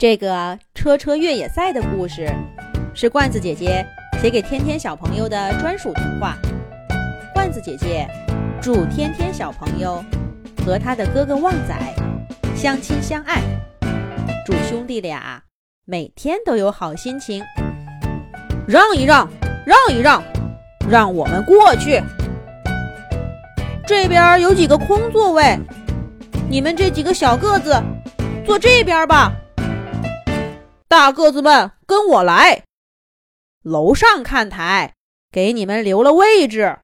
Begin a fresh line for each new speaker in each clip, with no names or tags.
这个车车越野赛的故事，是罐子姐姐写给天天小朋友的专属童话。罐子姐姐祝天天小朋友和他的哥哥旺仔相亲相爱，祝兄弟俩每天都有好心情。让一让，让一让，让我们过去。这边有几个空座位，你们这几个小个子坐这边吧。大个子们跟我来，楼上看台给你们留了位置。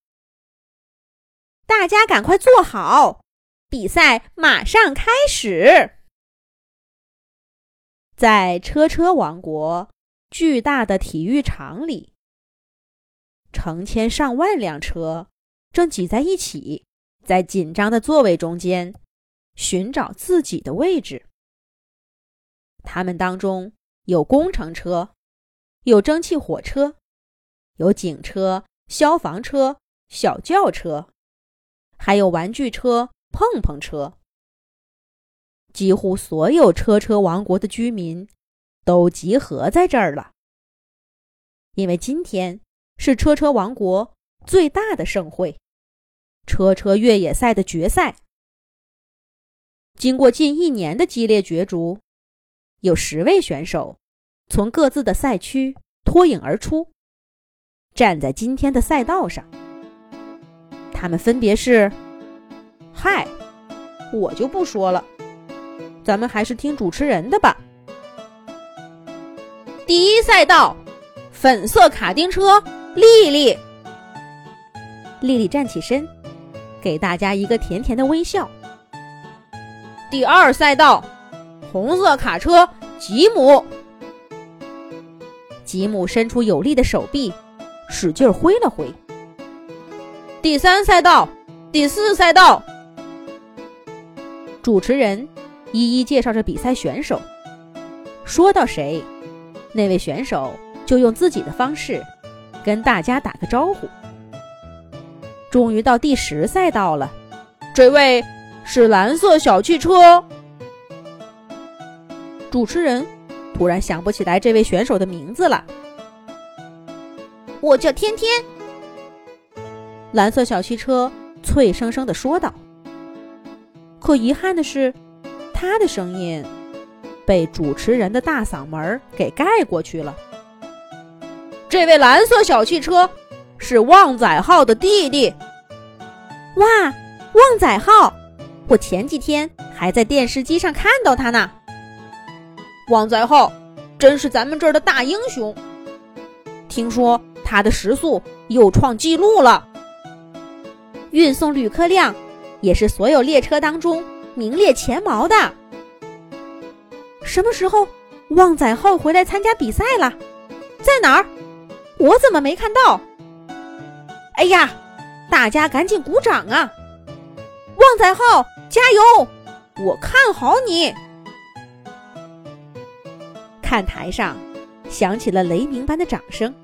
大家赶快坐好，比赛马上开始。在车车王国巨大的体育场里，成千上万辆车正挤在一起，在紧张的座位中间寻找自己的位置。他们当中。有工程车，有蒸汽火车，有警车、消防车、小轿车，还有玩具车、碰碰车。几乎所有车车王国的居民都集合在这儿了，因为今天是车车王国最大的盛会——车车越野赛的决赛。经过近一年的激烈角逐。有十位选手从各自的赛区脱颖而出，站在今天的赛道上。他们分别是……嗨，我就不说了，咱们还是听主持人的吧。第一赛道，粉色卡丁车，丽丽。丽丽站起身，给大家一个甜甜的微笑。第二赛道。红色卡车，吉姆。吉姆伸出有力的手臂，使劲挥了挥。第三赛道，第四赛道。主持人一一介绍着比赛选手，说到谁，那位选手就用自己的方式跟大家打个招呼。终于到第十赛道了，这位是蓝色小汽车。主持人突然想不起来这位选手的名字了。
我叫天天。
蓝色小汽车脆生生的说道。可遗憾的是，他的声音被主持人的大嗓门给盖过去了。这位蓝色小汽车是旺仔号的弟弟。
哇，旺仔号！我前几天还在电视机上看到他呢。
旺仔号真是咱们这儿的大英雄。听说他的时速又创纪录了，
运送旅客量也是所有列车当中名列前茅的。什么时候旺仔号回来参加比赛了？在哪儿？我怎么没看到？哎呀，大家赶紧鼓掌啊！旺仔号加油！我看好你。
看台上响起了雷鸣般的掌声，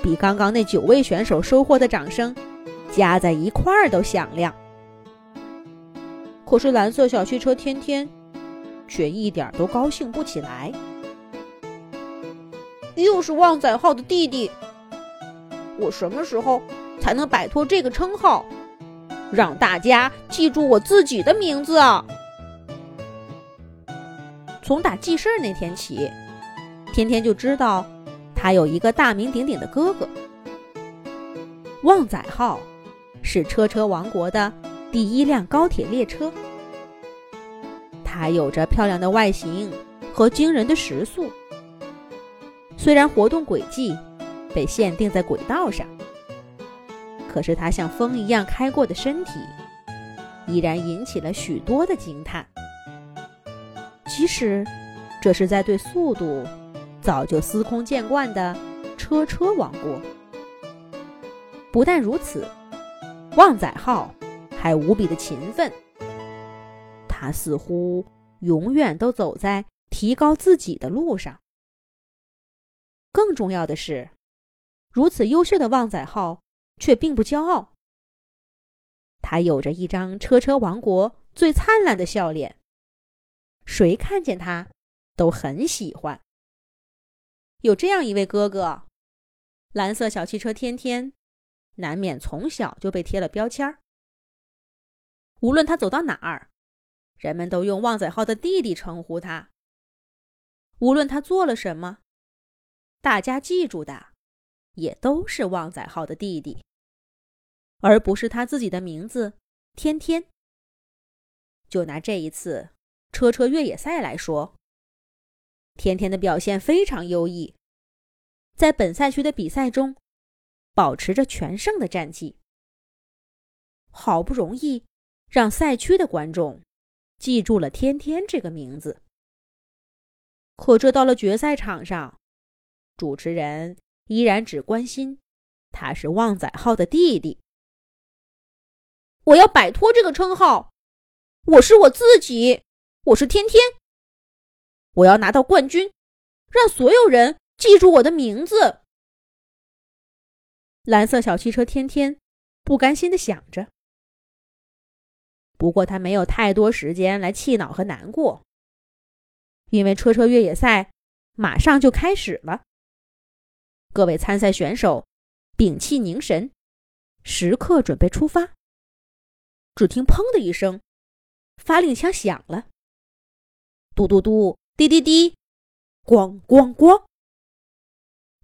比刚刚那九位选手收获的掌声加在一块儿都响亮。可是蓝色小汽车天天却一点都高兴不起来。又是旺仔号的弟弟，我什么时候才能摆脱这个称号，让大家记住我自己的名字啊？从打记事那天起，天天就知道他有一个大名鼎鼎的哥哥——旺仔号，是车车王国的第一辆高铁列车。它有着漂亮的外形和惊人的时速，虽然活动轨迹被限定在轨道上，可是它像风一样开过的身体，依然引起了许多的惊叹。即使这是在对速度早就司空见惯的车车王国。不但如此，旺仔号还无比的勤奋。他似乎永远都走在提高自己的路上。更重要的是，如此优秀的旺仔号却并不骄傲。他有着一张车车王国最灿烂的笑脸。谁看见他，都很喜欢。有这样一位哥哥，蓝色小汽车天天，难免从小就被贴了标签儿。无论他走到哪儿，人们都用旺仔号的弟弟称呼他。无论他做了什么，大家记住的也都是旺仔号的弟弟，而不是他自己的名字天天。就拿这一次车车越野赛来说。天天的表现非常优异，在本赛区的比赛中，保持着全胜的战绩。好不容易让赛区的观众记住了天天这个名字，可这到了决赛场上，主持人依然只关心他是旺仔号的弟弟。
我要摆脱这个称号，我是我自己，我是天天。我要拿到冠军，让所有人记住我的名字。
蓝色小汽车天天不甘心的想着。不过他没有太多时间来气恼和难过，因为车车越野赛马上就开始了。各位参赛选手屏气凝神，时刻准备出发。只听“砰”的一声，发令枪响了，嘟嘟嘟。滴滴滴，咣咣咣！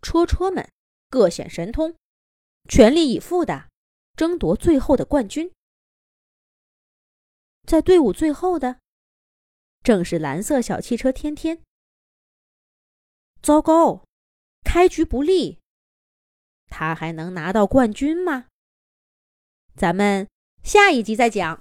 车车们各显神通，全力以赴的争夺最后的冠军。在队伍最后的，正是蓝色小汽车天天。糟糕，开局不利，他还能拿到冠军吗？咱们下一集再讲。